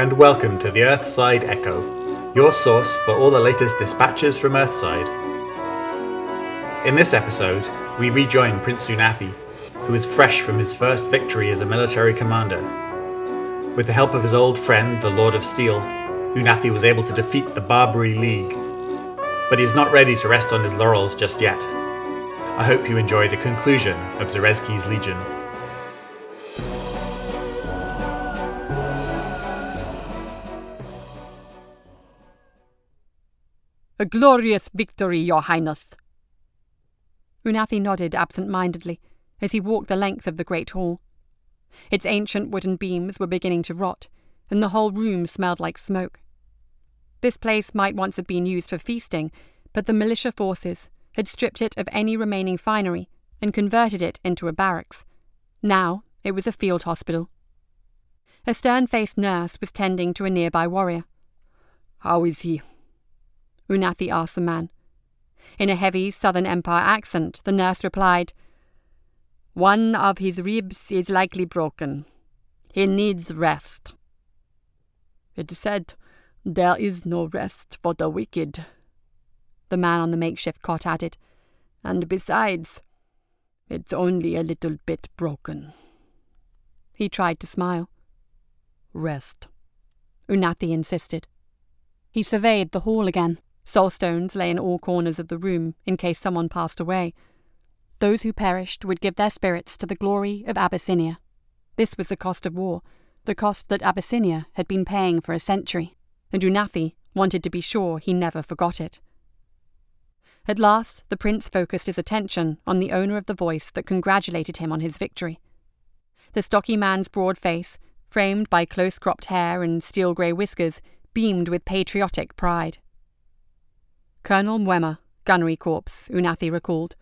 and welcome to the Earthside Echo, your source for all the latest dispatches from Earthside. In this episode, we rejoin Prince Unathi, who is fresh from his first victory as a military commander. With the help of his old friend, the Lord of Steel, Unathi was able to defeat the Barbary League. But he is not ready to rest on his laurels just yet. I hope you enjoy the conclusion of Zarezki's Legion. A glorious victory, Your Highness. Unathi nodded absent mindedly as he walked the length of the great hall. Its ancient wooden beams were beginning to rot, and the whole room smelled like smoke. This place might once have been used for feasting, but the militia forces had stripped it of any remaining finery and converted it into a barracks. Now it was a field hospital. A stern faced nurse was tending to a nearby warrior. How is he? Unathi asked the man. In a heavy Southern Empire accent, the nurse replied, One of his ribs is likely broken. He needs rest. It said, There is no rest for the wicked, the man on the makeshift cot added. And besides, it's only a little bit broken. He tried to smile. Rest, Unathi insisted. He surveyed the hall again. Soulstones lay in all corners of the room in case someone passed away. Those who perished would give their spirits to the glory of Abyssinia. This was the cost of war, the cost that Abyssinia had been paying for a century, and Unathi wanted to be sure he never forgot it. At last, the prince focused his attention on the owner of the voice that congratulated him on his victory. The stocky man's broad face, framed by close cropped hair and steel grey whiskers, beamed with patriotic pride. Colonel Mwema, Gunnery Corps, Unathi recalled.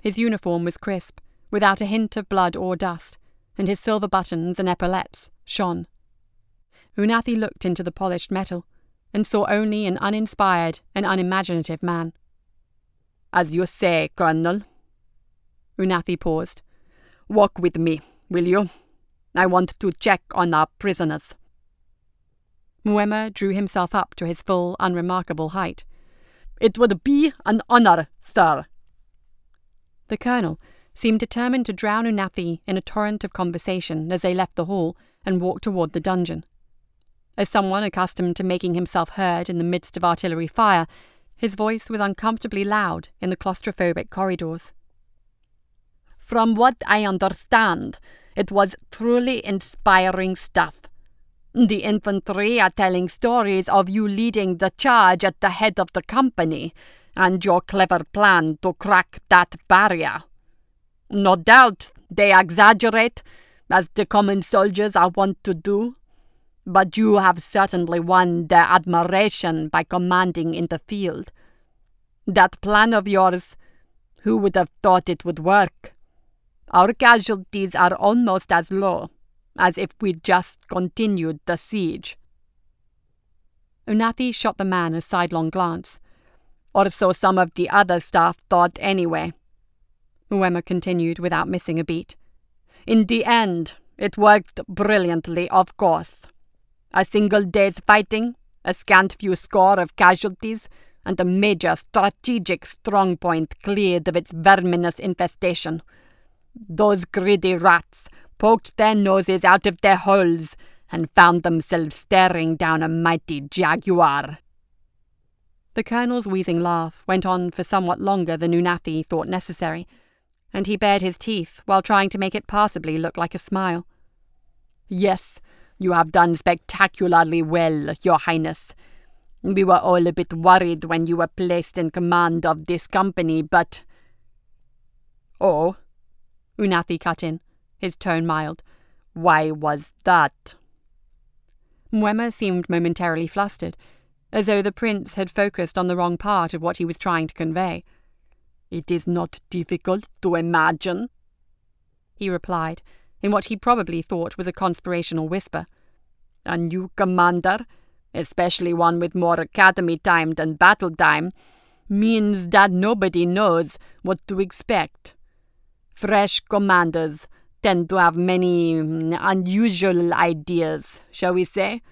His uniform was crisp, without a hint of blood or dust, and his silver buttons and epaulettes shone. Unathi looked into the polished metal, and saw only an uninspired and unimaginative man. As you say, Colonel. Unathi paused. Walk with me, will you? I want to check on our prisoners. Mwema drew himself up to his full, unremarkable height. It would be an honor, sir. The colonel seemed determined to drown Unathi in a torrent of conversation as they left the hall and walked toward the dungeon. As someone accustomed to making himself heard in the midst of artillery fire, his voice was uncomfortably loud in the claustrophobic corridors. From what I understand, it was truly inspiring stuff. The infantry are telling stories of you leading the charge at the head of the company, and your clever plan to crack that barrier. No doubt they exaggerate, as the common soldiers are wont to do, but you have certainly won their admiration by commanding in the field. That plan of yours, who would have thought it would work? Our casualties are almost as low as if we'd just continued the siege. Unathi shot the man a sidelong glance. Or so some of the other staff thought anyway. Mwema continued without missing a beat. In the end, it worked brilliantly, of course. A single day's fighting, a scant few score of casualties, and a major strategic strongpoint cleared of its verminous infestation. Those greedy rats poked their noses out of their holes and found themselves staring down a mighty jaguar. The colonel's wheezing laugh went on for somewhat longer than Unathi thought necessary, and he bared his teeth while trying to make it passably look like a smile. Yes, you have done spectacularly well, Your Highness. We were all a bit worried when you were placed in command of this company, but. Oh? Unathi cut in, his tone mild. Why was that? Mwema seemed momentarily flustered, as though the prince had focused on the wrong part of what he was trying to convey. It is not difficult to imagine, he replied, in what he probably thought was a conspirational whisper. A new commander, especially one with more academy time than battle time, means that nobody knows what to expect. Fresh commanders tend to have many mm, unusual ideas, shall we say?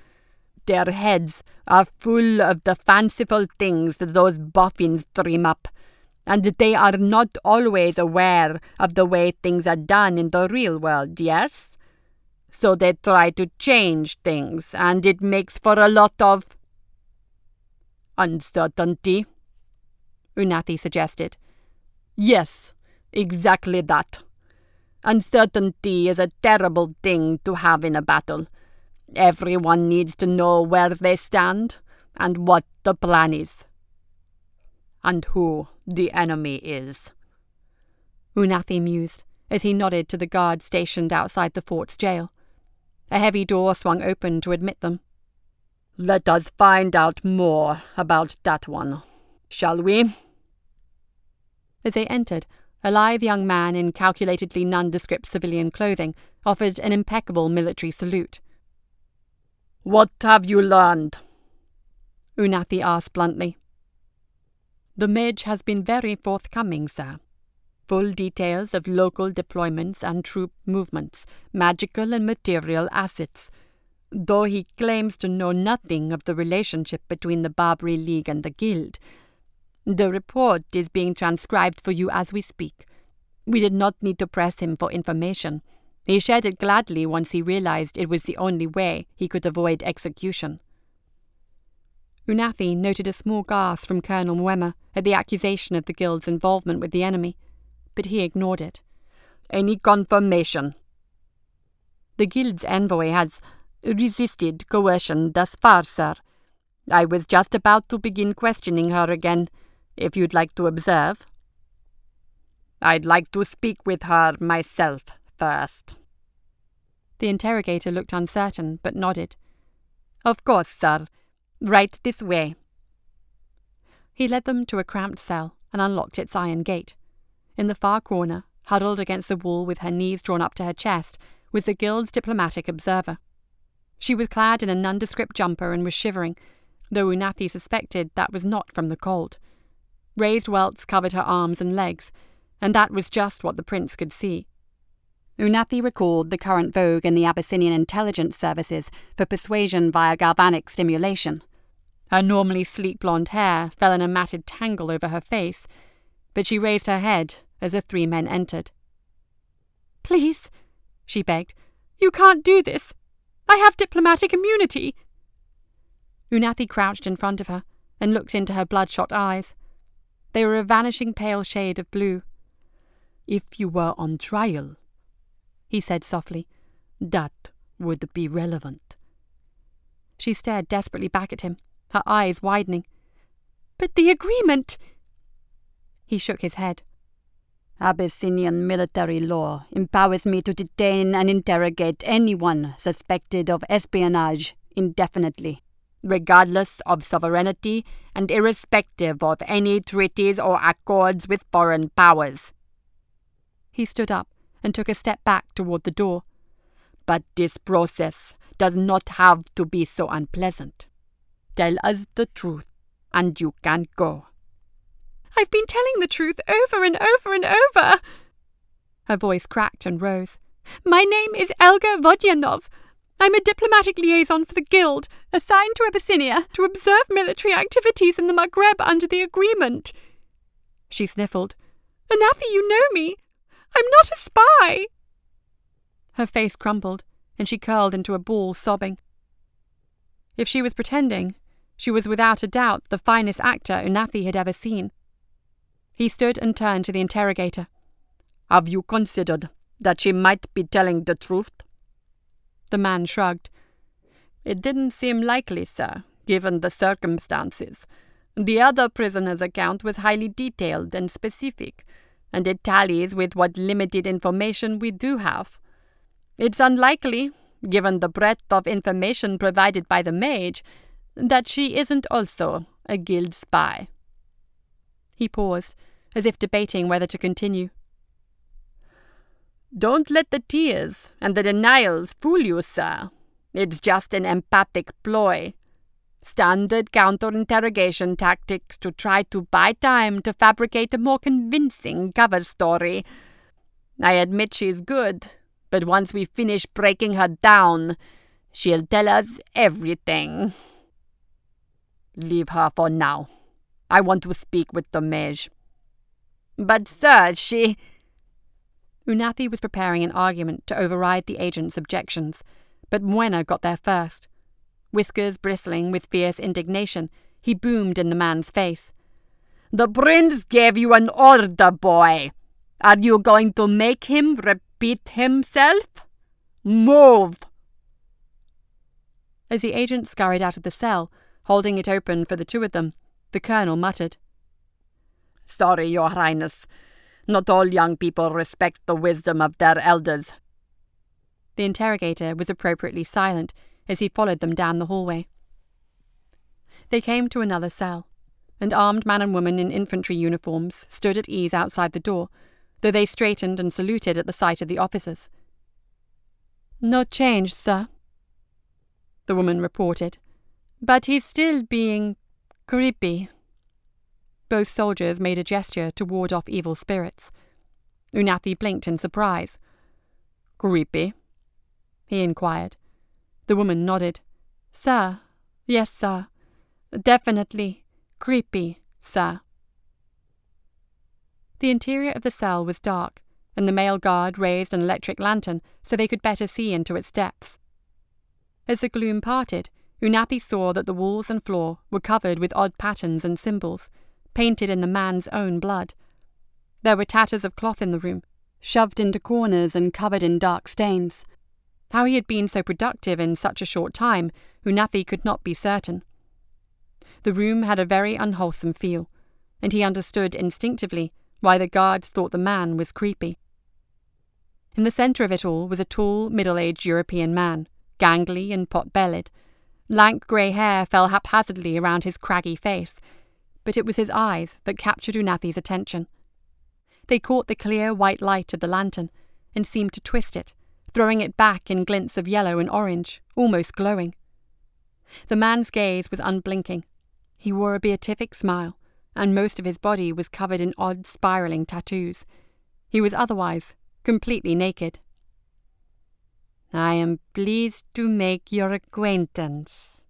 Their heads are full of the fanciful things those boffins dream up, and they are not always aware of the way things are done in the real world, yes? So they try to change things, and it makes for a lot of uncertainty, Unathi suggested. Yes, exactly that. Uncertainty is a terrible thing to have in a battle. Everyone needs to know where they stand and what the plan is. And who the enemy is. Unathi mused as he nodded to the guard stationed outside the fort's jail. A heavy door swung open to admit them. Let us find out more about that one, shall we? As they entered, a lithe young man in calculatedly nondescript civilian clothing offered an impeccable military salute. What have you learned? Unathi asked bluntly. The Mage has been very forthcoming, sir. Full details of local deployments and troop movements, magical and material assets. Though he claims to know nothing of the relationship between the Barbary League and the Guild, the report is being transcribed for you as we speak. We did not need to press him for information. He shared it gladly once he realized it was the only way he could avoid execution. Unathi noted a small gasp from Colonel Mwema at the accusation of the Guild's involvement with the enemy, but he ignored it. Any confirmation? The Guild's envoy has resisted coercion thus far, sir. I was just about to begin questioning her again if you'd like to observe. I'd like to speak with her myself first. The interrogator looked uncertain, but nodded. Of course, sir. Right this way. He led them to a cramped cell and unlocked its iron gate. In the far corner, huddled against the wall with her knees drawn up to her chest, was the Guild's diplomatic observer. She was clad in a nondescript jumper and was shivering, though Unathi suspected that was not from the cold. Raised welts covered her arms and legs, and that was just what the prince could see. Unathi recalled the current vogue in the Abyssinian intelligence services for persuasion via galvanic stimulation. Her normally sleek blonde hair fell in a matted tangle over her face, but she raised her head as the three men entered. Please, she begged, you can't do this. I have diplomatic immunity. Unathi crouched in front of her and looked into her bloodshot eyes. They were a vanishing pale shade of blue. If you were on trial, he said softly, that would be relevant. She stared desperately back at him, her eyes widening. But the agreement! He shook his head. Abyssinian military law empowers me to detain and interrogate anyone suspected of espionage indefinitely regardless of sovereignty and irrespective of any treaties or accords with foreign powers. He stood up and took a step back toward the door. But this process does not have to be so unpleasant. Tell us the truth, and you can go. I've been telling the truth over and over and over. Her voice cracked and rose. My name is Elga Vodyanov. I'm a diplomatic liaison for the Guild, assigned to Abyssinia to observe military activities in the Maghreb under the agreement. She sniffled. Unathi, you know me. I'm not a spy. Her face crumpled, and she curled into a ball, sobbing. If she was pretending, she was without a doubt the finest actor Unathi had ever seen. He stood and turned to the interrogator. Have you considered that she might be telling the truth? The man shrugged. It didn't seem likely, sir, given the circumstances. The other prisoner's account was highly detailed and specific, and it tallies with what limited information we do have. It's unlikely, given the breadth of information provided by the mage, that she isn't also a guild spy. He paused, as if debating whether to continue. Don't let the tears and the denials fool you, sir. It's just an empathic ploy. Standard counter-interrogation tactics to try to buy time to fabricate a more convincing cover story. I admit she's good, but once we finish breaking her down, She'll tell us everything. Leave her for now. I want to speak with the. But, sir, she. Unathi was preparing an argument to override the agent's objections, but Mwema got there first. Whiskers bristling with fierce indignation, he boomed in the man's face. The prince gave you an order, boy. Are you going to make him repeat himself? Move! As the agent scurried out of the cell, holding it open for the two of them, the colonel muttered. Sorry, Your Highness. Not all young people respect the wisdom of their elders. The interrogator was appropriately silent as he followed them down the hallway. They came to another cell. An armed man and woman in infantry uniforms stood at ease outside the door, though they straightened and saluted at the sight of the officers. No change, sir, the woman reported, but he's still being creepy. Both soldiers made a gesture to ward off evil spirits. Unathi blinked in surprise. Creepy? he inquired. The woman nodded. Sir, yes, sir. Definitely creepy, sir. The interior of the cell was dark, and the male guard raised an electric lantern so they could better see into its depths. As the gloom parted, Unathi saw that the walls and floor were covered with odd patterns and symbols, painted in the man's own blood. There were tatters of cloth in the room, shoved into corners and covered in dark stains. How he had been so productive in such a short time, Unathi could not be certain. The room had a very unwholesome feel, and he understood instinctively why the guards thought the man was creepy. In the centre of it all was a tall, middle aged European man, gangly and pot bellied. Lank grey hair fell haphazardly around his craggy face, but it was his eyes that captured Unathi's attention. They caught the clear white light of the lantern and seemed to twist it, throwing it back in glints of yellow and orange, almost glowing. The man's gaze was unblinking. He wore a beatific smile, and most of his body was covered in odd spiraling tattoos. He was otherwise completely naked. I am pleased to make your acquaintance,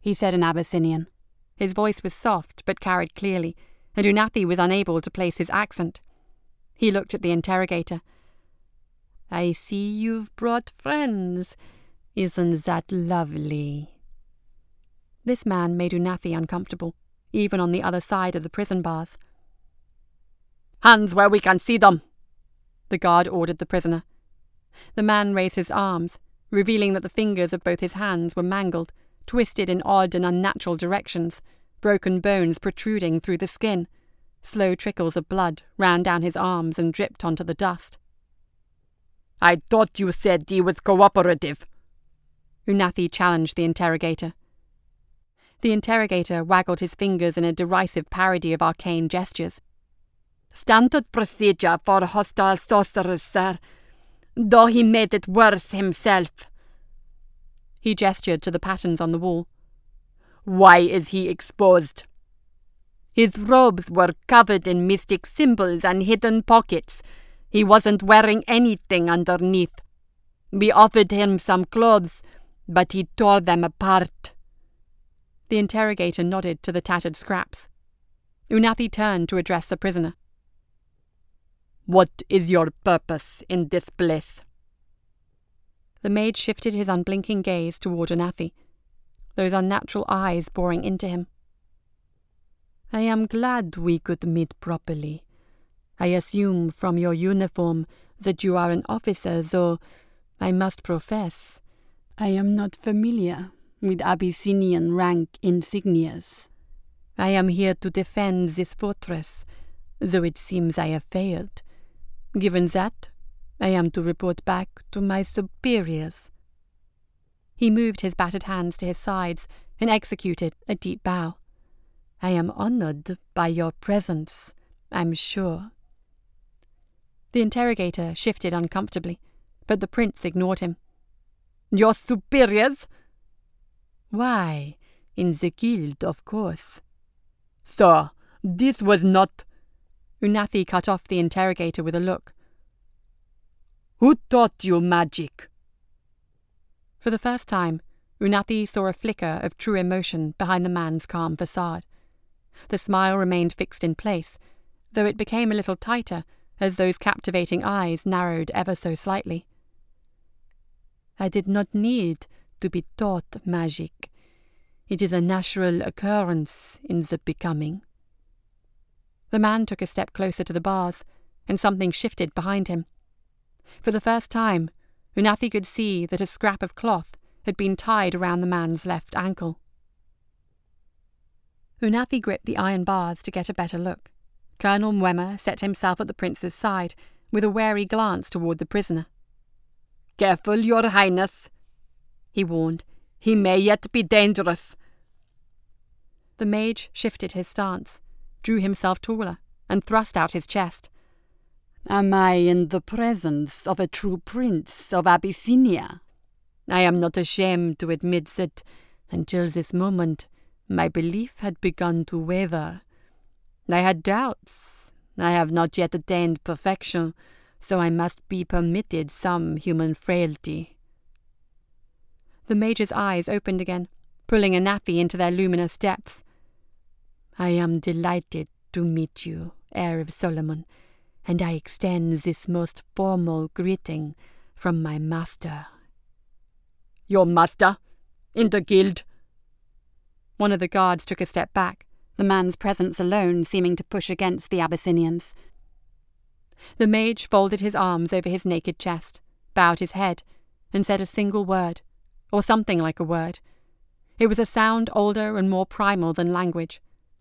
he said in Abyssinian. His voice was soft but carried clearly, and Unathi was unable to place his accent. He looked at the interrogator. I see you've brought friends. Isn't that lovely? This man made Unathi uncomfortable, even on the other side of the prison bars. Hands where we can see them, the guard ordered the prisoner. The man raised his arms, revealing that the fingers of both his hands were mangled, twisted in odd and unnatural directions, broken bones protruding through the skin. Slow trickles of blood ran down his arms and dripped onto the dust. I thought you said he was cooperative. Unathi challenged the interrogator. The interrogator waggled his fingers in a derisive parody of arcane gestures. Standard procedure for hostile sorcerers, sir though he made it worse himself. He gestured to the patterns on the wall. Why is he exposed? His robes were covered in mystic symbols and hidden pockets. He wasn't wearing anything underneath. We offered him some clothes, but he tore them apart. The interrogator nodded to the tattered scraps. Unathi turned to address the prisoner. What is your purpose in this place? The maid shifted his unblinking gaze toward Unathi, those unnatural eyes boring into him. I am glad we could meet properly. I assume from your uniform that you are an officer, though I must profess I am not familiar with Abyssinian rank insignias. I am here to defend this fortress, though it seems I have failed. Given that, I am to report back to my superiors. He moved his battered hands to his sides and executed a deep bow. I am honored by your presence, I'm sure. The interrogator shifted uncomfortably, but the prince ignored him. Your superiors? Why, in the guild, of course. Sir, this was not Unathi cut off the interrogator with a look. Who taught you magic? For the first time, Unathi saw a flicker of true emotion behind the man's calm facade. The smile remained fixed in place, though it became a little tighter as those captivating eyes narrowed ever so slightly. I did not need to be taught magic. It is a natural occurrence in the becoming. The man took a step closer to the bars, and something shifted behind him. For the first time, Unathi could see that a scrap of cloth had been tied around the man's left ankle. Unathi gripped the iron bars to get a better look. Colonel Mwema set himself at the prince's side, with a wary glance toward the prisoner. Careful, your highness, he warned. He may yet be dangerous. The mage shifted his stance, drew himself taller, and thrust out his chest. Am I in the presence of a true prince of Abyssinia? I am not ashamed to admit that, until this moment, my belief had begun to waver. I had doubts. I have not yet attained perfection, so I must be permitted some human frailty. The major's eyes opened again, pulling Unathi into their luminous depths. I am delighted to meet you, heir of Solomon, and I extend this most formal greeting from my master. Your master? In the guild? One of the guards took a step back, the man's presence alone seeming to push against the Abyssinians. The mage folded his arms over his naked chest, bowed his head, and said a single word, or something like a word. It was a sound older and more primal than language.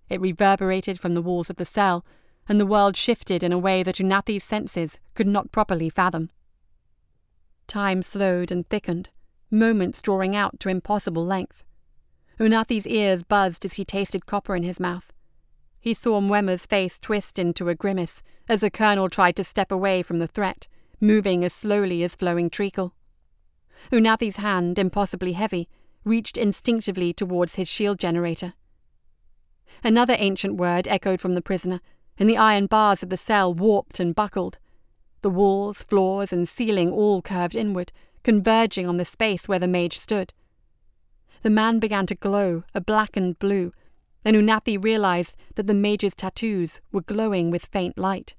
It reverberated from the walls of the cell, and the world shifted in a way that Unathi's senses could not properly fathom. Time slowed and thickened, moments drawing out to impossible length. Unathi's ears buzzed as he tasted copper in his mouth. He saw Mwema's face twist into a grimace as the colonel tried to step away from the threat, moving as slowly as flowing treacle. Unathi's hand, impossibly heavy, reached instinctively towards his shield generator. Another ancient word echoed from the prisoner, and the iron bars of the cell warped and buckled. The walls, floors, and ceiling all curved inward, converging on the space where the mage stood. The man began to glow, a blackened blue, and Unathi realized that the mage's tattoos were glowing with faint light.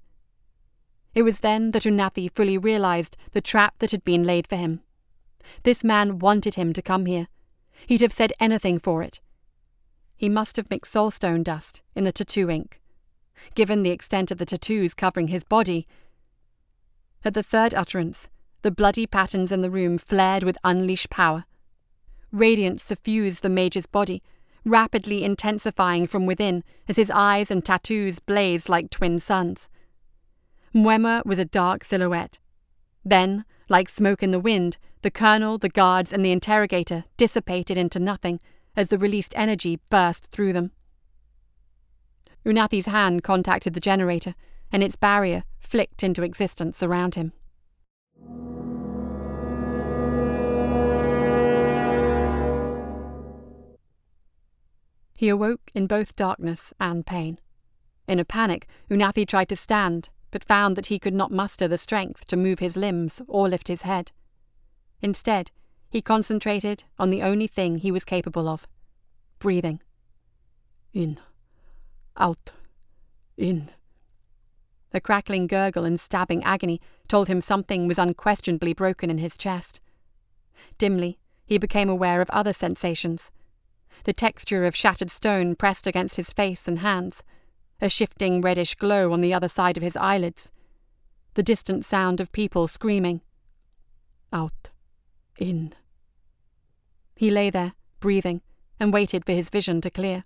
It was then that Unathi fully realized the trap that had been laid for him. This man wanted him to come here. He'd have said anything for it. He must have mixed soulstone dust in the tattoo ink. Given the extent of the tattoos covering his body. At the third utterance, the bloody patterns in the room flared with unleashed power. Radiance suffused the major's body, rapidly intensifying from within as his eyes and tattoos blazed like twin suns. Mwema was a dark silhouette. Then, like smoke in the wind, the colonel, the guards, and the interrogator dissipated into nothing as the released energy burst through them. Unathi's hand contacted the generator, and its barrier flicked into existence around him. He awoke in both darkness and pain. In a panic, Unathi tried to stand, but found that he could not muster the strength to move his limbs or lift his head. Instead, he concentrated on the only thing he was capable of breathing. In, out, in. The crackling gurgle and stabbing agony told him something was unquestionably broken in his chest. Dimly, he became aware of other sensations the texture of shattered stone pressed against his face and hands, a shifting reddish glow on the other side of his eyelids, the distant sound of people screaming. Out. In. He lay there, breathing, and waited for his vision to clear.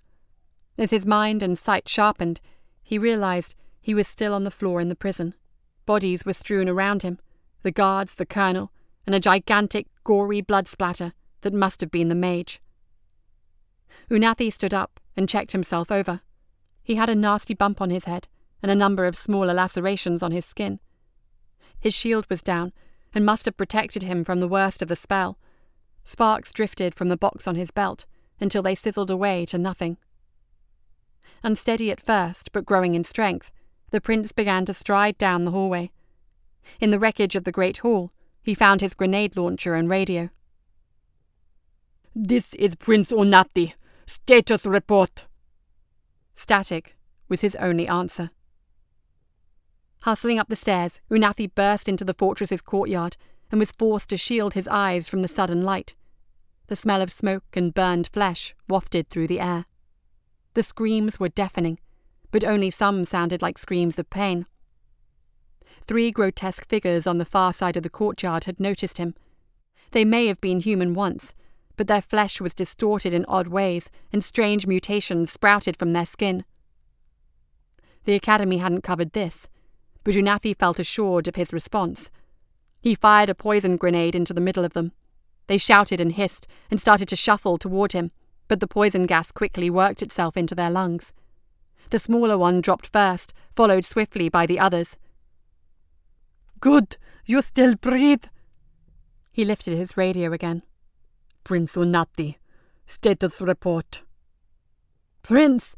As his mind and sight sharpened, he realized he was still on the floor in the prison. Bodies were strewn around him the guards, the colonel, and a gigantic, gory blood splatter that must have been the mage. Unathi stood up and checked himself over. He had a nasty bump on his head and a number of smaller lacerations on his skin. His shield was down and must have protected him from the worst of the spell. Sparks drifted from the box on his belt until they sizzled away to nothing. Unsteady at first, but growing in strength, the prince began to stride down the hallway. In the wreckage of the great hall, he found his grenade launcher and radio. This is Prince Unathi. Status report. Static was his only answer. Hustling up the stairs, Unathi burst into the fortress's courtyard and was forced to shield his eyes from the sudden light. The smell of smoke and burned flesh wafted through the air. The screams were deafening, but only some sounded like screams of pain. Three grotesque figures on the far side of the courtyard had noticed him. They may have been human once, but their flesh was distorted in odd ways, and strange mutations sprouted from their skin. The Academy hadn't covered this, but Unathi felt assured of his response. He fired a poison grenade into the middle of them. They shouted and hissed and started to shuffle toward him, but the poison gas quickly worked itself into their lungs. The smaller one dropped first, followed swiftly by the others. Good, you still breathe. He lifted his radio again. Prince Unathi, status report. Prince!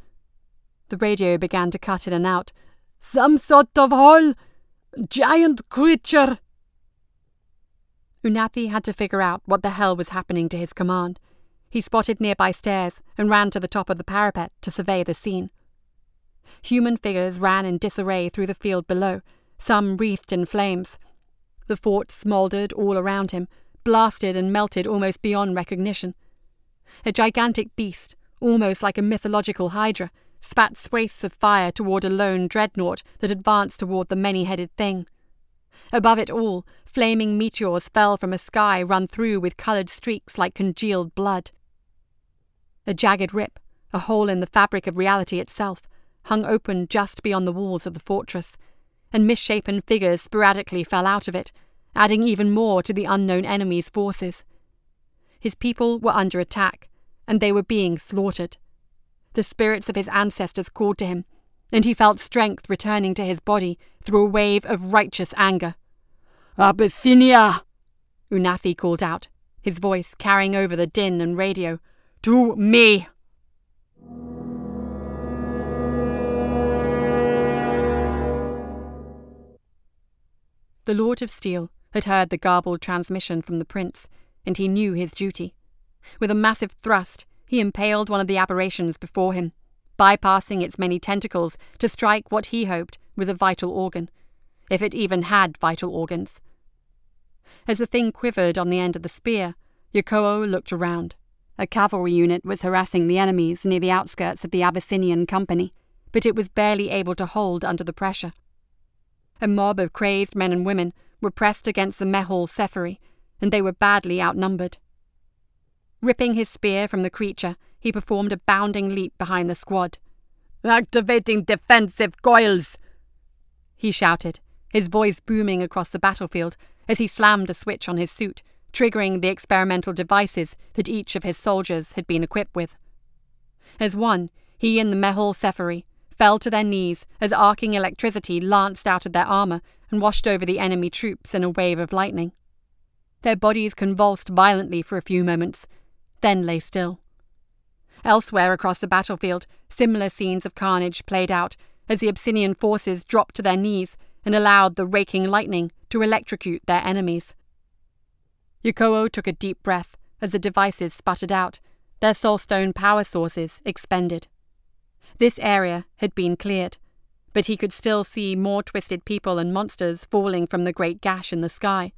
The radio began to cut in and out. Some sort of hole! Giant creature! Unathi had to figure out what the hell was happening to his command. He spotted nearby stairs and ran to the top of the parapet to survey the scene. Human figures ran in disarray through the field below, some wreathed in flames. The fort smouldered all around him, blasted and melted almost beyond recognition. A gigantic beast, almost like a mythological hydra, spat swathes of fire toward a lone dreadnought that advanced toward the many headed thing. Above it all, flaming meteors fell from a sky run through with coloured streaks like congealed blood. A jagged rip, a hole in the fabric of reality itself, hung open just beyond the walls of the fortress, and misshapen figures sporadically fell out of it, adding even more to the unknown enemy's forces. His people were under attack, and they were being slaughtered. The spirits of his ancestors called to him, and he felt strength returning to his body through a wave of righteous anger. Abyssinia! Unathi called out, his voice carrying over the din and radio. To me! The Lord of Steel had heard the garbled transmission from the prince, and he knew his duty. With a massive thrust, he impaled one of the aberrations before him, bypassing its many tentacles to strike what he hoped was a vital organ, if it even had vital organs. As the thing quivered on the end of the spear, Yokoo looked around. A cavalry unit was harassing the enemies near the outskirts of the Abyssinian company, but it was barely able to hold under the pressure. A mob of crazed men and women were pressed against the Mehul Sephiri, and they were badly outnumbered. Ripping his spear from the creature, he performed a bounding leap behind the squad. Activating defensive coils! He shouted, his voice booming across the battlefield as he slammed a switch on his suit, triggering the experimental devices that each of his soldiers had been equipped with. As one, he and the Mehul Sephiri fell to their knees as arcing electricity lanced out of their armor and washed over the enemy troops in a wave of lightning. Their bodies convulsed violently for a few moments, then lay still. Elsewhere across the battlefield, similar scenes of carnage played out as the Abyssinian forces dropped to their knees and allowed the raking lightning to electrocute their enemies. Yokoo took a deep breath as the devices sputtered out, their soulstone power sources expended. This area had been cleared, but he could still see more twisted people and monsters falling from the great gash in the sky.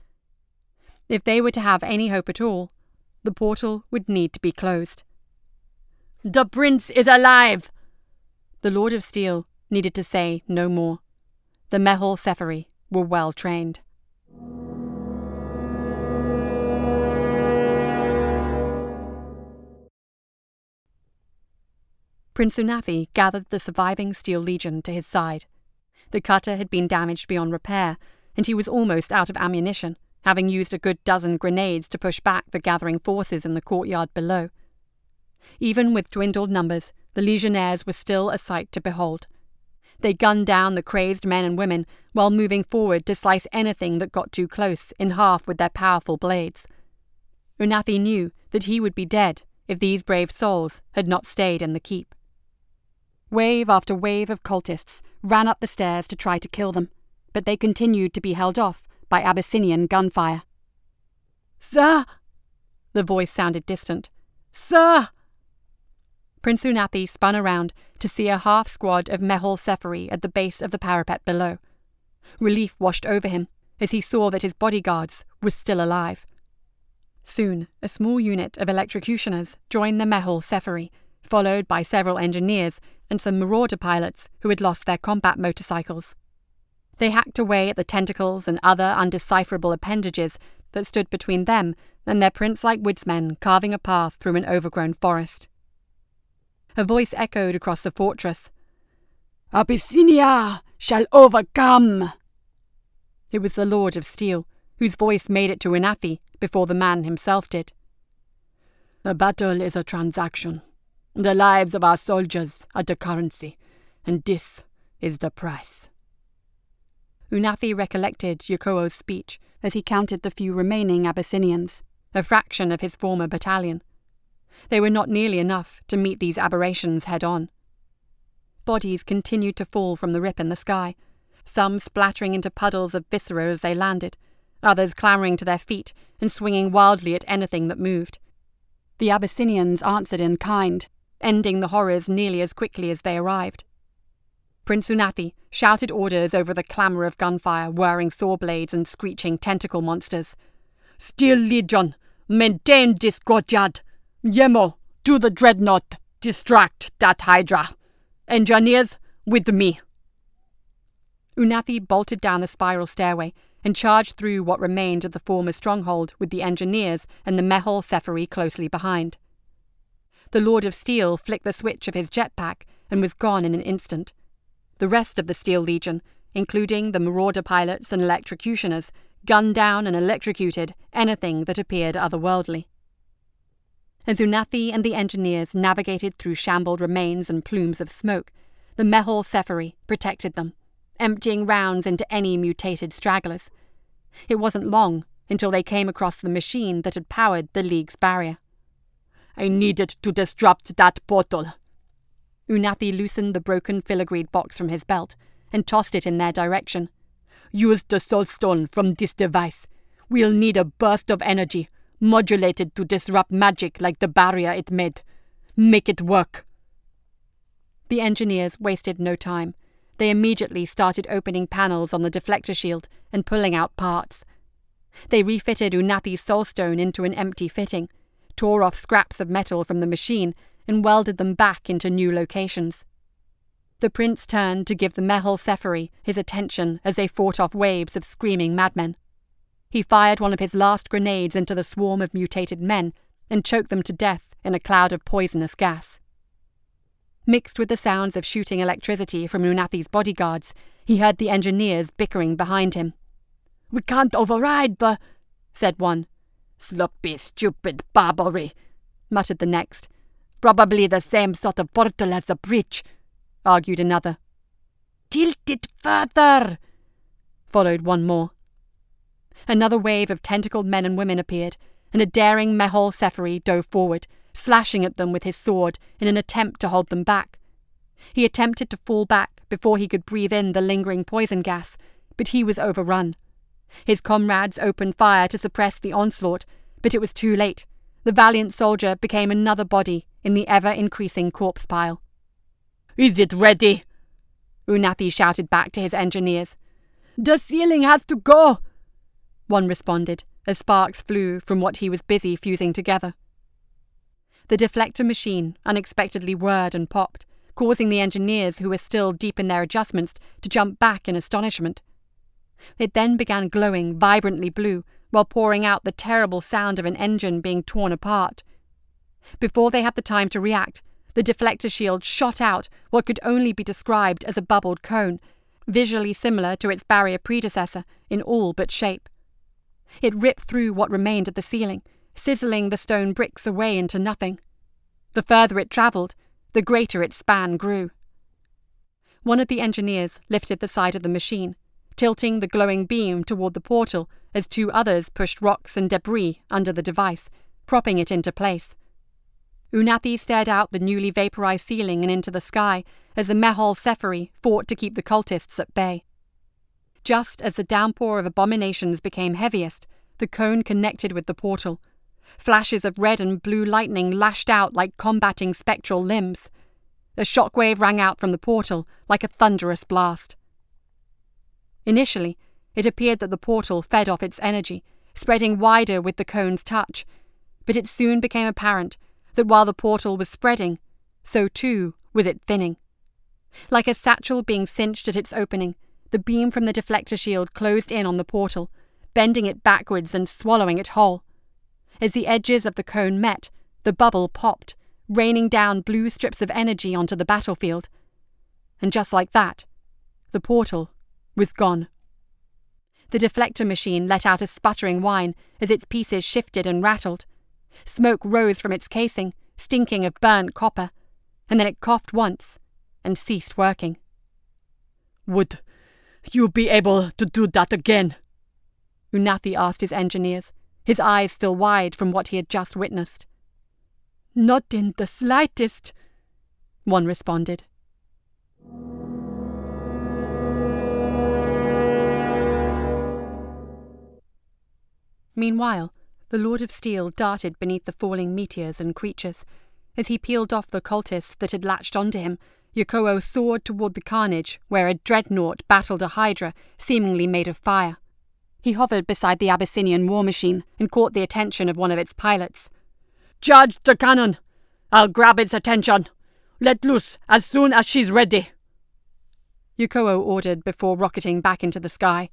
If they were to have any hope at all, the portal would need to be closed. The prince is alive! The Lord of Steel needed to say no more. The Mehul Sephiri were well trained. Prince Unathi gathered the surviving Steel Legion to his side. The cutter had been damaged beyond repair, and he was almost out of ammunition, having used a good dozen grenades to push back the gathering forces in the courtyard below. Even with dwindled numbers, the legionnaires were still a sight to behold. They gunned down the crazed men and women while moving forward to slice anything that got too close in half with their powerful blades. Unathi knew that he would be dead if these brave souls had not stayed in the keep. Wave after wave of cultists ran up the stairs to try to kill them, but they continued to be held off by Abyssinian gunfire. Sir! The voice sounded distant, Sir! Prince Unathi spun around to see a half squad of Mehol Sephiri at the base of the parapet below. Relief washed over him as he saw that his bodyguards were still alive. Soon, a small unit of electrocutioners joined the Mehol Sephiri, followed by several engineers and some marauder pilots who had lost their combat motorcycles. They hacked away at the tentacles and other undecipherable appendages that stood between them and their prince like woodsmen carving a path through an overgrown forest. A voice echoed across the fortress Abyssinia shall overcome! It was the Lord of Steel, whose voice made it to Unathi before the man himself did. A battle is a transaction. The lives of our soldiers are the currency, and this is the price. Unathi recollected Yokoo's speech as he counted the few remaining Abyssinians, a fraction of his former battalion. They were not nearly enough to meet these aberrations head on. Bodies continued to fall from the rip in the sky, some splattering into puddles of viscera as they landed, others clambering to their feet and swinging wildly at anything that moved. The Abyssinians answered in kind, ending the horrors nearly as quickly as they arrived. Prince Unathi shouted orders over the clamour of gunfire, whirring saw blades and screeching tentacle monsters. Steel Legion, maintain this courtyard. Yemo, do the dreadnought. Distract that Hydra. Engineers, with me. Unathi bolted down the spiral stairway and charged through what remained of the former stronghold with the engineers and the Mehol Sephiri closely behind. The Lord of Steel flicked the switch of his jetpack and was gone in an instant. The rest of the Steel Legion, including the marauder pilots and electrocutioners, gunned down and electrocuted anything that appeared otherworldly. As Unathi and the engineers navigated through shambled remains and plumes of smoke, the Mehol Sephiri protected them, emptying rounds into any mutated stragglers. It wasn't long until they came across the machine that had powered the League's barrier. I needed to disrupt that portal. Unathi loosened the broken filigreed box from his belt and tossed it in their direction. Use the soulstone from this device. We'll need a burst of energy, modulated to disrupt magic like the barrier it made. Make it work. The engineers wasted no time. They immediately started opening panels on the deflector shield and pulling out parts. They refitted Unathi's soulstone into an empty fitting, tore off scraps of metal from the machine, and welded them back into new locations. The prince turned to give the Mehol Sephiri his attention as they fought off waves of screaming madmen. He fired one of his last grenades into the swarm of mutated men and choked them to death in a cloud of poisonous gas. Mixed with the sounds of shooting electricity from Unathi's bodyguards, he heard the engineers bickering behind him. We can't override the, said one. Sloppy, stupid Barbary, muttered the next. Probably the same sort of portal as the bridge, argued another. Tilt it further, followed one more. Another wave of tentacled men and women appeared, and a daring Mehol Sephiri dove forward, slashing at them with his sword in an attempt to hold them back. He attempted to fall back before he could breathe in the lingering poison gas, but he was overrun. His comrades opened fire to suppress the onslaught, but it was too late. The valiant soldier became another body in the ever increasing corpse pile. Is it ready? Unathi shouted back to his engineers. The ceiling has to go, one responded as sparks flew from what he was busy fusing together. The deflector machine unexpectedly whirred and popped, causing the engineers who were still deep in their adjustments to jump back in astonishment. It then began glowing vibrantly blue while pouring out the terrible sound of an engine being torn apart. Before they had the time to react, the deflector shield shot out what could only be described as a bubbled cone, visually similar to its barrier predecessor in all but shape. It ripped through what remained of the ceiling, sizzling the stone bricks away into nothing. The further it travelled, the greater its span grew. One of the engineers lifted the side of the machine, tilting the glowing beam toward the portal as two others pushed rocks and debris under the device, propping it into place. Unathi stared out the newly vaporized ceiling and into the sky as the Mehol Sephiri fought to keep the cultists at bay. Just as the downpour of abominations became heaviest, the cone connected with the portal. Flashes of red and blue lightning lashed out like combating spectral limbs. A shockwave rang out from the portal like a thunderous blast. Initially, it appeared that the portal fed off its energy, spreading wider with the cone's touch, but it soon became apparent that while the portal was spreading, so too was it thinning. Like a satchel being cinched at its opening, the beam from the deflector shield closed in on the portal, bending it backwards and swallowing it whole. As the edges of the cone met, the bubble popped, raining down blue strips of energy onto the battlefield. And just like that, the portal was gone. The deflector machine let out a sputtering whine as its pieces shifted and rattled. Smoke rose from its casing, stinking of burnt copper, and then it coughed once and ceased working. Would you be able to do that again? Unathi asked his engineers, his eyes still wide from what he had just witnessed. Not in the slightest, one responded. Meanwhile, the Lord of Steel darted beneath the falling meteors and creatures. As he peeled off the cultists that had latched onto him, Yokoo soared toward the carnage where a dreadnought battled a hydra seemingly made of fire. He hovered beside the Abyssinian war machine and caught the attention of one of its pilots. Charge the cannon! I'll grab its attention! Let loose as soon as she's ready! Yokoo ordered before rocketing back into the sky.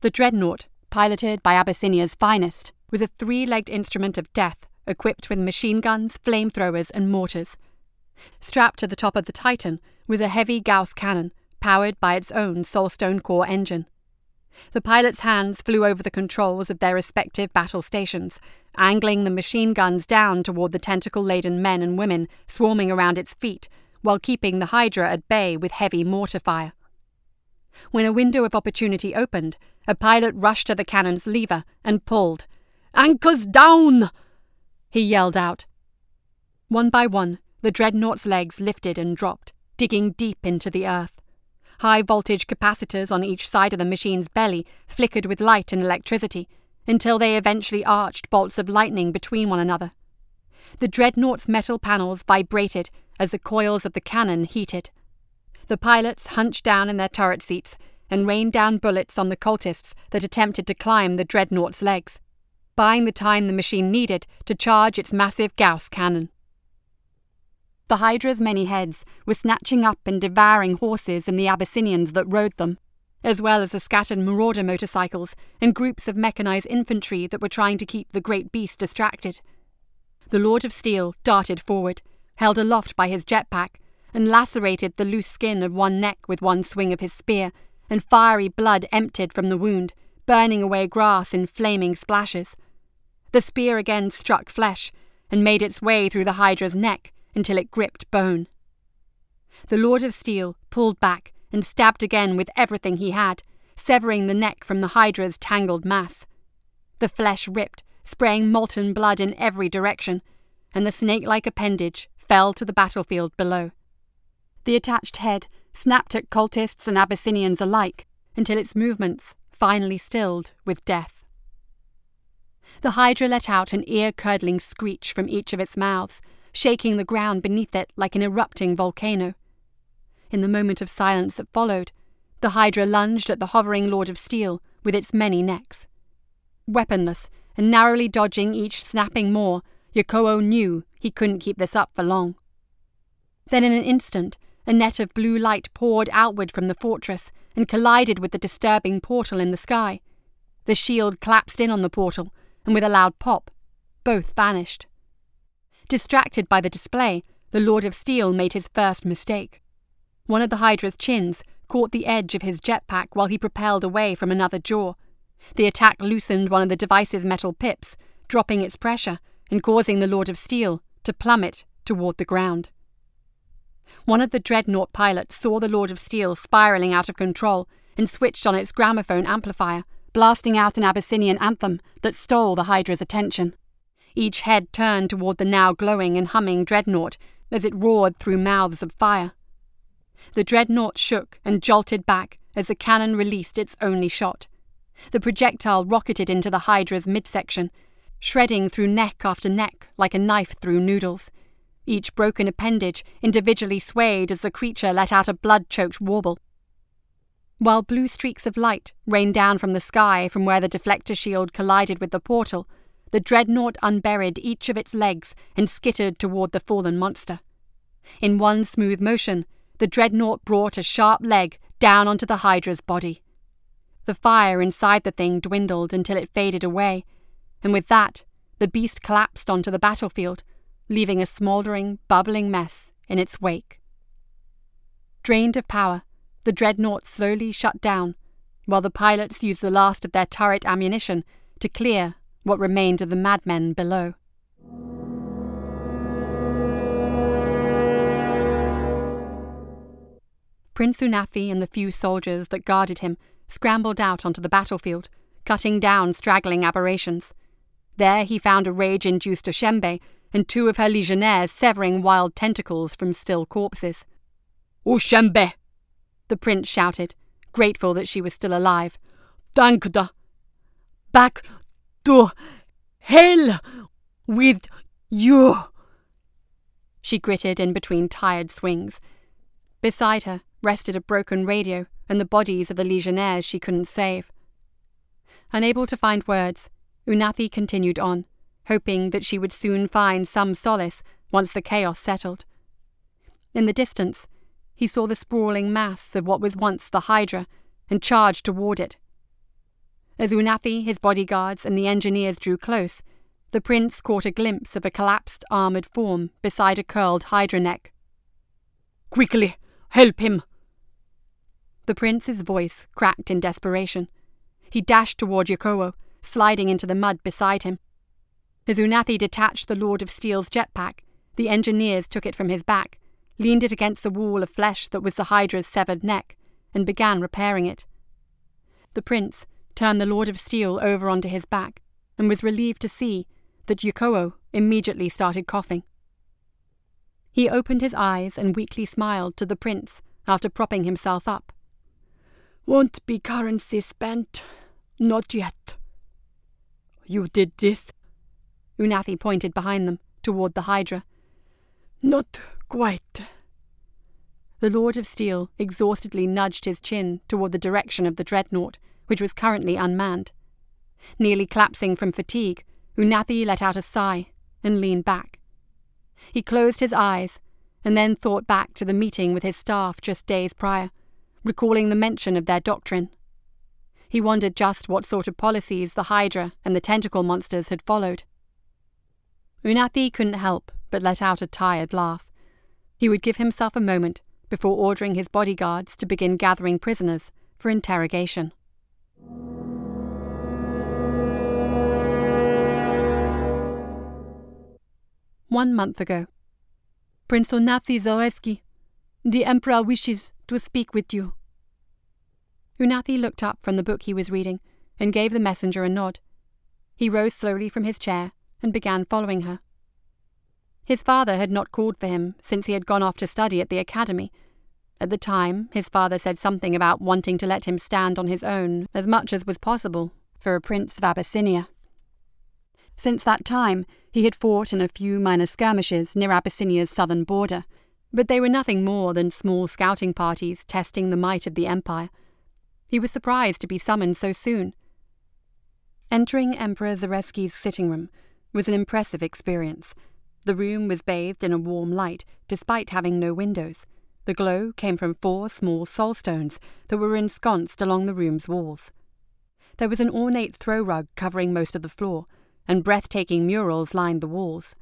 The dreadnought, piloted by Abyssinia's finest, was a three legged instrument of death equipped with machine guns, flamethrowers, and mortars. Strapped to the top of the Titan was a heavy Gauss cannon, powered by its own Soulstone core engine. The pilots' hands flew over the controls of their respective battle stations, angling the machine guns down toward the tentacle laden men and women swarming around its feet, while keeping the Hydra at bay with heavy mortar fire. When a window of opportunity opened, a pilot rushed to the cannon's lever and pulled. Anchors down! He yelled out. One by one, the dreadnought's legs lifted and dropped, digging deep into the earth. High voltage capacitors on each side of the machine's belly flickered with light and electricity until they eventually arched bolts of lightning between one another. The dreadnought's metal panels vibrated as the coils of the cannon heated. The pilots hunched down in their turret seats and rained down bullets on the cultists that attempted to climb the dreadnought's legs, buying the time the machine needed to charge its massive Gauss cannon. The Hydra's many heads were snatching up and devouring horses and the Abyssinians that rode them, as well as the scattered marauder motorcycles and groups of mechanized infantry that were trying to keep the great beast distracted. The Lord of Steel darted forward, held aloft by his jetpack, and lacerated the loose skin of one neck with one swing of his spear, and fiery blood emptied from the wound, burning away grass in flaming splashes. The spear again struck flesh, and made its way through the Hydra's neck, until it gripped bone. The Lord of Steel pulled back and stabbed again with everything he had, severing the neck from the Hydra's tangled mass. The flesh ripped, spraying molten blood in every direction, and the snake like appendage fell to the battlefield below. The attached head snapped at cultists and Abyssinians alike until its movements finally stilled with death. The Hydra let out an ear curdling screech from each of its mouths shaking the ground beneath it like an erupting volcano. In the moment of silence that followed, the Hydra lunged at the hovering Lord of Steel with its many necks. Weaponless and narrowly dodging each snapping maw, Yokoo knew he couldn't keep this up for long. Then, in an instant, a net of blue light poured outward from the fortress and collided with the disturbing portal in the sky. The shield collapsed in on the portal, and with a loud pop, both vanished. Distracted by the display, the Lord of Steel made his first mistake. One of the Hydra's chins caught the edge of his jetpack while he propelled away from another jaw. The attack loosened one of the device's metal pips, dropping its pressure and causing the Lord of Steel to plummet toward the ground. One of the dreadnought pilots saw the Lord of Steel spiraling out of control and switched on its gramophone amplifier, blasting out an Abyssinian anthem that stole the Hydra's attention each head turned toward the now glowing and humming dreadnought as it roared through mouths of fire. The dreadnought shook and jolted back as the cannon released its only shot. The projectile rocketed into the Hydra's midsection, shredding through neck after neck like a knife through noodles, each broken appendage individually swayed as the creature let out a blood choked warble. While blue streaks of light rained down from the sky from where the deflector shield collided with the portal, the dreadnought unburied each of its legs and skittered toward the fallen monster. In one smooth motion, the dreadnought brought a sharp leg down onto the Hydra's body. The fire inside the thing dwindled until it faded away, and with that, the beast collapsed onto the battlefield, leaving a smouldering, bubbling mess in its wake. Drained of power, the dreadnought slowly shut down, while the pilots used the last of their turret ammunition to clear what remained of the madmen below. Prince Unathi and the few soldiers that guarded him scrambled out onto the battlefield, cutting down straggling aberrations. There he found a rage induced Oshembe and two of her legionnaires severing wild tentacles from still corpses. Oh, Oshembe! The prince shouted, grateful that she was still alive. The. Back to hell with you! She gritted in between tired swings. Beside her rested a broken radio and the bodies of the legionnaires she couldn't save. Unable to find words, Unathi continued on, hoping that she would soon find some solace once the chaos settled. In the distance, he saw the sprawling mass of what was once the Hydra and charged toward it. As Unathi, his bodyguards, and the engineers drew close, the prince caught a glimpse of a collapsed armoured form beside a curled Hydra neck. Quickly, help him! The prince's voice cracked in desperation. He dashed toward Yokoo, sliding into the mud beside him. As Unathi detached the Lord of Steel's jetpack, the engineers took it from his back, leaned it against the wall of flesh that was the Hydra's severed neck, and began repairing it. The prince turned the Lord of Steel over onto his back, and was relieved to see that Yokoo immediately started coughing. He opened his eyes and weakly smiled to the prince after propping himself up. Won't be currency spent. Not yet. You did this? Unathi pointed behind them, toward the Hydra. Not quite. The Lord of Steel exhaustedly nudged his chin toward the direction of the dreadnought, which was currently unmanned. Nearly collapsing from fatigue, Unathi let out a sigh and leaned back. He closed his eyes and then thought back to the meeting with his staff just days prior recalling the mention of their doctrine. He wondered just what sort of policies the Hydra and the tentacle monsters had followed. Unathi couldn't help but let out a tired laugh. He would give himself a moment before ordering his bodyguards to begin gathering prisoners for interrogation. One month ago. Prince Unathi Zareski, the Emperor wishes to speak with you. Unathi looked up from the book he was reading and gave the messenger a nod. He rose slowly from his chair and began following her. His father had not called for him since he had gone off to study at the academy. At the time, his father said something about wanting to let him stand on his own as much as was possible for a prince of Abyssinia. Since that time, he had fought in a few minor skirmishes near Abyssinia's southern border, but they were nothing more than small scouting parties testing the might of the Empire. He was surprised to be summoned so soon. Entering Emperor Zareski's sitting room was an impressive experience. The room was bathed in a warm light, despite having no windows. The glow came from four small soulstones that were ensconced along the room's walls. There was an ornate throw rug covering most of the floor, and breathtaking murals lined the walls.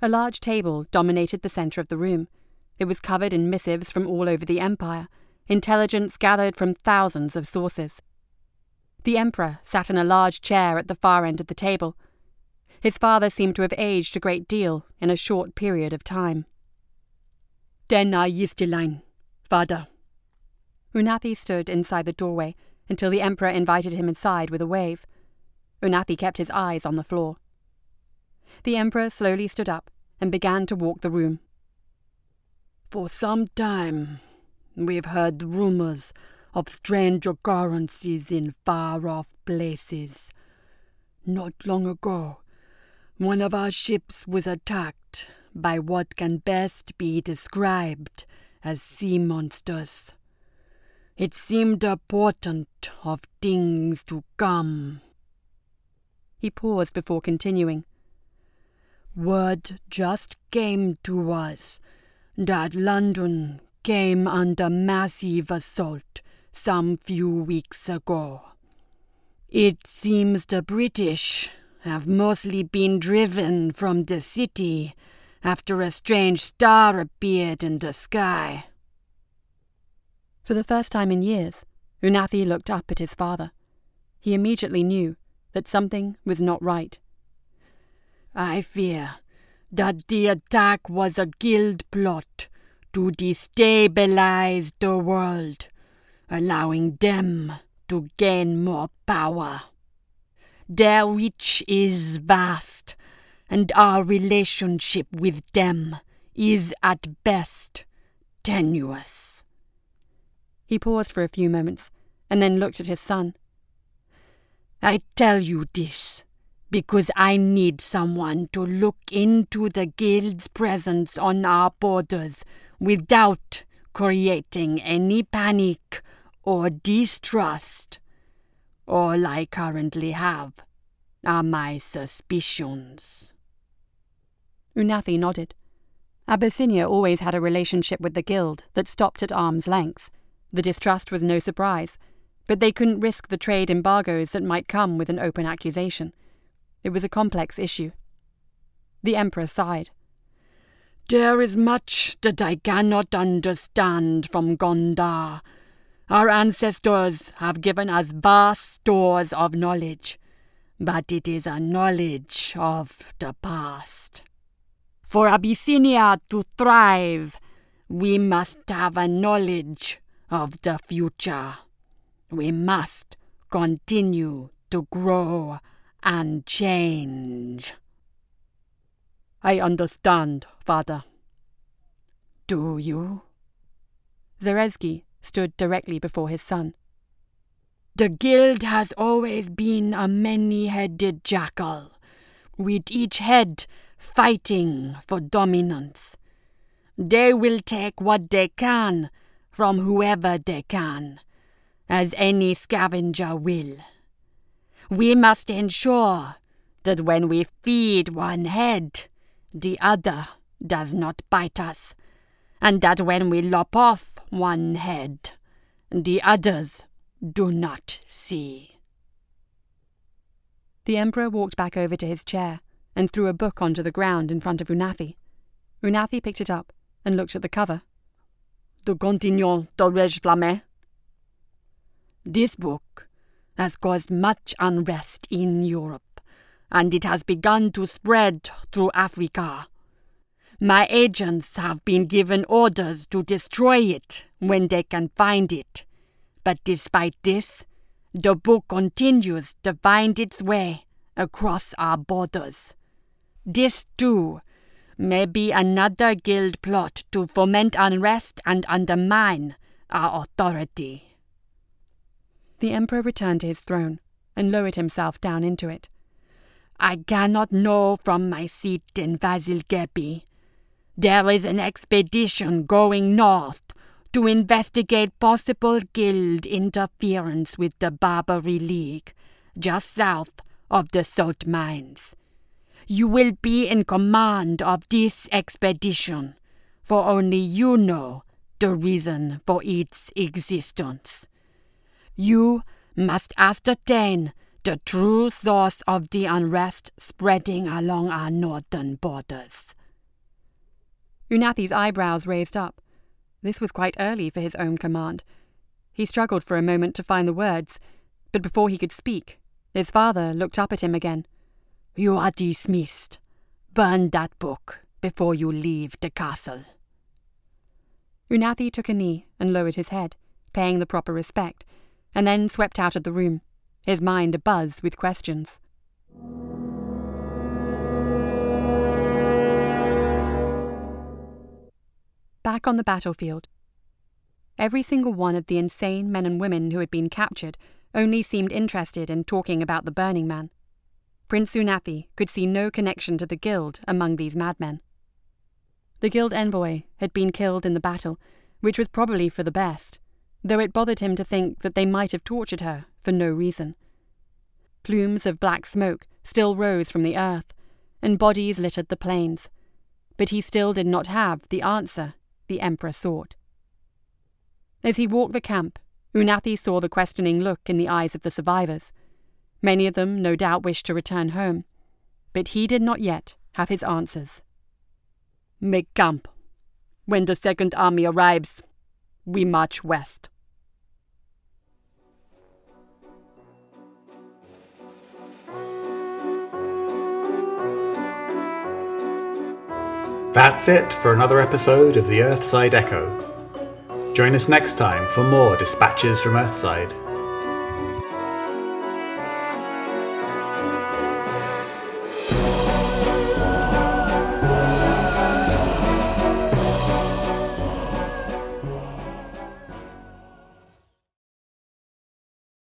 A large table dominated the center of the room. It was covered in missives from all over the Empire, intelligence gathered from thousands of sources. The Emperor sat in a large chair at the far end of the table. His father seemed to have aged a great deal in a short period of time. Dena Yistilein, father. Unathi stood inside the doorway until the Emperor invited him inside with a wave. Unathi kept his eyes on the floor. The Emperor slowly stood up and began to walk the room. For some time, We've heard rumors of strange occurrences in far off places. Not long ago, one of our ships was attacked by what can best be described as sea monsters. It seemed a portent of things to come. He paused before continuing. Word just came to us that London came under massive assault some few weeks ago. It seems the British have mostly been driven from the city after a strange star appeared in the sky. For the first time in years, Unathi looked up at his father. He immediately knew that something was not right. I fear that the attack was a guild plot to destabilize the world, allowing them to gain more power. Their reach is vast, and our relationship with them is at best tenuous. He paused for a few moments and then looked at his son. I tell you this because I need someone to look into the Guild's presence on our borders without creating any panic or distrust. All I currently have are my suspicions. Unathi nodded. Abyssinia always had a relationship with the Guild that stopped at arm's length. The distrust was no surprise, but they couldn't risk the trade embargoes that might come with an open accusation. It was a complex issue. The Emperor sighed. There is much that I cannot understand from Gondar. Our ancestors have given us vast stores of knowledge, but it is a knowledge of the past. For Abyssinia to thrive, we must have a knowledge of the future. We must continue to grow and change. I understand, father. Do you? Zareski stood directly before his son. The guild has always been a many headed jackal, with each head fighting for dominance. They will take what they can from whoever they can, as any scavenger will. We must ensure that when we feed one head, the other does not bite us, and that when we lop off one head, the others do not see. The Emperor walked back over to his chair and threw a book onto the ground in front of Unathi. Unathi picked it up and looked at the cover. The Continuum de Reg Flamme. This book has caused much unrest in Europe, and it has begun to spread through Africa. My agents have been given orders to destroy it when they can find it. But despite this, the book continues to find its way across our borders. This, too, may be another guild plot to foment unrest and undermine our authority. The Emperor returned to his throne and lowered himself down into it. I cannot know from my seat in Vasilgepi. There is an expedition going north to investigate possible guild interference with the Barbary League, just south of the salt mines. You will be in command of this expedition, for only you know the reason for its existence. You must ascertain the true source of the unrest spreading along our northern borders. Unathi's eyebrows raised up. This was quite early for his own command. He struggled for a moment to find the words, but before he could speak, his father looked up at him again. You are dismissed. Burn that book before you leave the castle. Unathi took a knee and lowered his head, paying the proper respect, and then swept out of the room, his mind abuzz with questions. Back on the battlefield, every single one of the insane men and women who had been captured only seemed interested in talking about the Burning Man. Prince Unathi could see no connection to the guild among these madmen. The guild envoy had been killed in the battle, which was probably for the best, though it bothered him to think that they might have tortured her for no reason. Plumes of black smoke still rose from the earth, and bodies littered the plains, but he still did not have the answer the Emperor sought. As he walked the camp, Unathi saw the questioning look in the eyes of the survivors. Many of them no doubt wished to return home, but he did not yet have his answers. Make camp. When the Second Army arrives, we march west. That's it for another episode of the Earthside Echo. Join us next time for more dispatches from Earthside.